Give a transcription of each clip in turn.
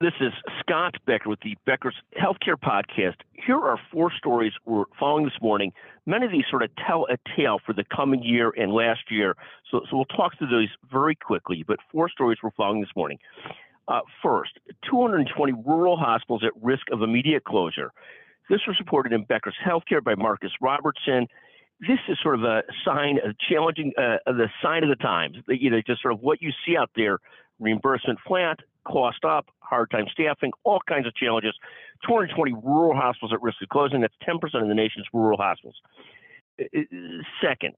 This is Scott Becker with the Becker's Healthcare Podcast. Here are four stories we're following this morning. Many of these sort of tell a tale for the coming year and last year. So, so we'll talk through those very quickly, but four stories we're following this morning. Uh, first, 220 rural hospitals at risk of immediate closure. This was reported in Becker's Healthcare by Marcus Robertson. This is sort of a sign of challenging, uh, the sign of the times. You know, just sort of what you see out there: reimbursement flat, cost up, hard time staffing, all kinds of challenges. 220 rural hospitals at risk of closing. That's 10% of the nation's rural hospitals. Second,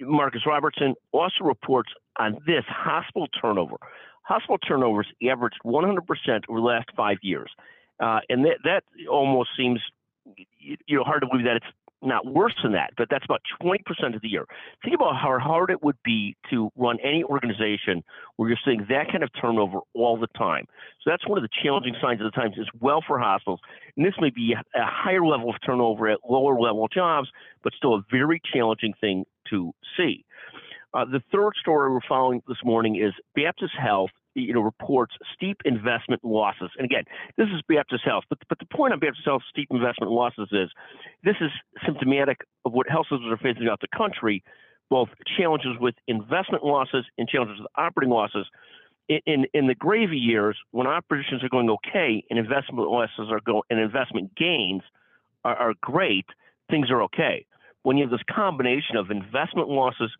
Marcus Robertson also reports on this hospital turnover. Hospital turnovers averaged 100% over the last five years. Uh, and that, that almost seems you know hard to believe that it's not worse than that, but that's about 20% of the year. Think about how hard it would be to run any organization where you're seeing that kind of turnover all the time. So that's one of the challenging signs of the times as well for hospitals. And this may be a higher level of turnover at lower level jobs, but still a very challenging thing to see. Uh, the third story we're following this morning is Baptist Health you know, reports steep investment losses. And again, this is Baptist Health, but, but the point on Baptist Health steep investment losses is this is symptomatic of what health systems are facing throughout the country, both challenges with investment losses and challenges with operating losses. In, in, in the gravy years, when operations are going okay and investment losses are going and investment gains are, are great, things are okay. When you have this combination of investment losses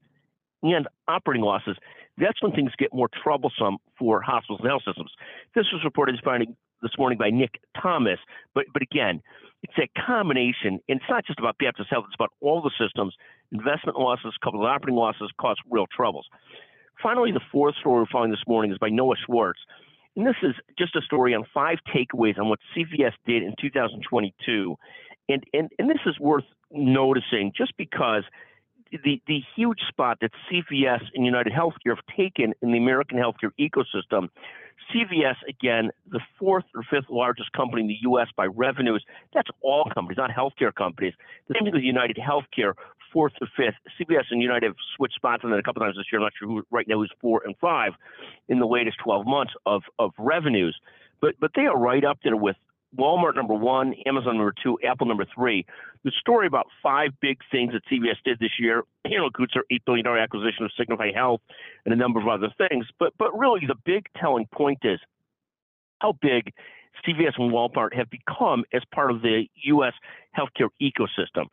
and operating losses, that's when things get more troublesome for hospitals and health systems. This was reported this morning by Nick Thomas, but but again, it's a combination, and it's not just about Baptist Health; it's about all the systems. Investment losses coupled with operating losses cause real troubles. Finally, the fourth story we're following this morning is by Noah Schwartz, and this is just a story on five takeaways on what CVS did in 2022, and and and this is worth noticing just because the, the huge spot that CVS and United Healthcare have taken in the American healthcare ecosystem. CVS, again, the fourth or fifth largest company in the U.S. by revenues. That's all companies, not healthcare companies. The same thing with United Healthcare, fourth or fifth. CVS and United have switched spots on that a couple times this year. I'm not sure who right now is four and five in the latest 12 months of, of revenues. But but they are right up there with Walmart number one, Amazon number two, Apple number three. The story about five big things that CVS did this year, you know, includes their $8 billion acquisition of Signify Health and a number of other things. But, but really, the big telling point is how big CVS and Walmart have become as part of the U.S. healthcare ecosystem.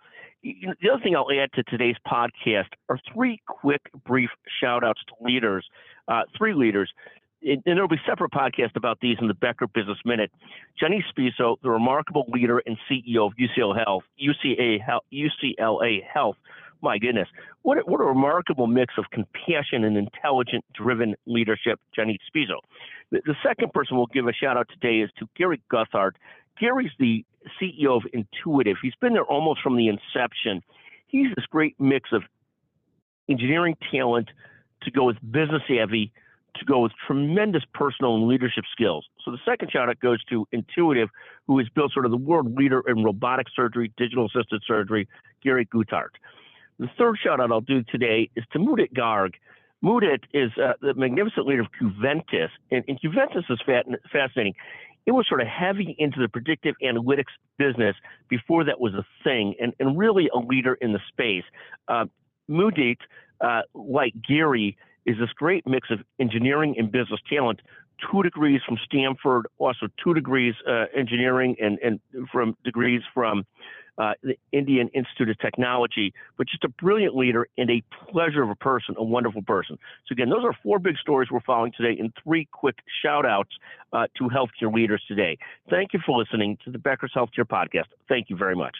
The other thing I'll add to today's podcast are three quick, brief shout outs to leaders, uh, three leaders and there'll be separate podcasts about these in the Becker Business Minute. Jenny Spisso, the remarkable leader and CEO of UCLA Health, UCA UCLA Health. My goodness, what a, what a remarkable mix of compassion and intelligent, driven leadership, Jenny Spisso. The, the second person we'll give a shout out today is to Gary Guthart. Gary's the CEO of Intuitive. He's been there almost from the inception. He's this great mix of engineering talent to go with business savvy to go with tremendous personal and leadership skills. So the second shout out goes to Intuitive, who has built sort of the world leader in robotic surgery, digital assisted surgery, Gary Guthart. The third shout out I'll do today is to Mudit Garg. Mudit is uh, the magnificent leader of Qventus, and, and is fat, fascinating. It was sort of heavy into the predictive analytics business before that was a thing, and, and really a leader in the space. Uh, Mudit, uh, like Gary, is this great mix of engineering and business talent. Two degrees from Stanford, also two degrees uh, engineering and, and from degrees from uh, the Indian Institute of Technology, but just a brilliant leader and a pleasure of a person, a wonderful person. So again, those are four big stories we're following today and three quick shout outs uh, to healthcare leaders today. Thank you for listening to the Becker's Healthcare Podcast. Thank you very much.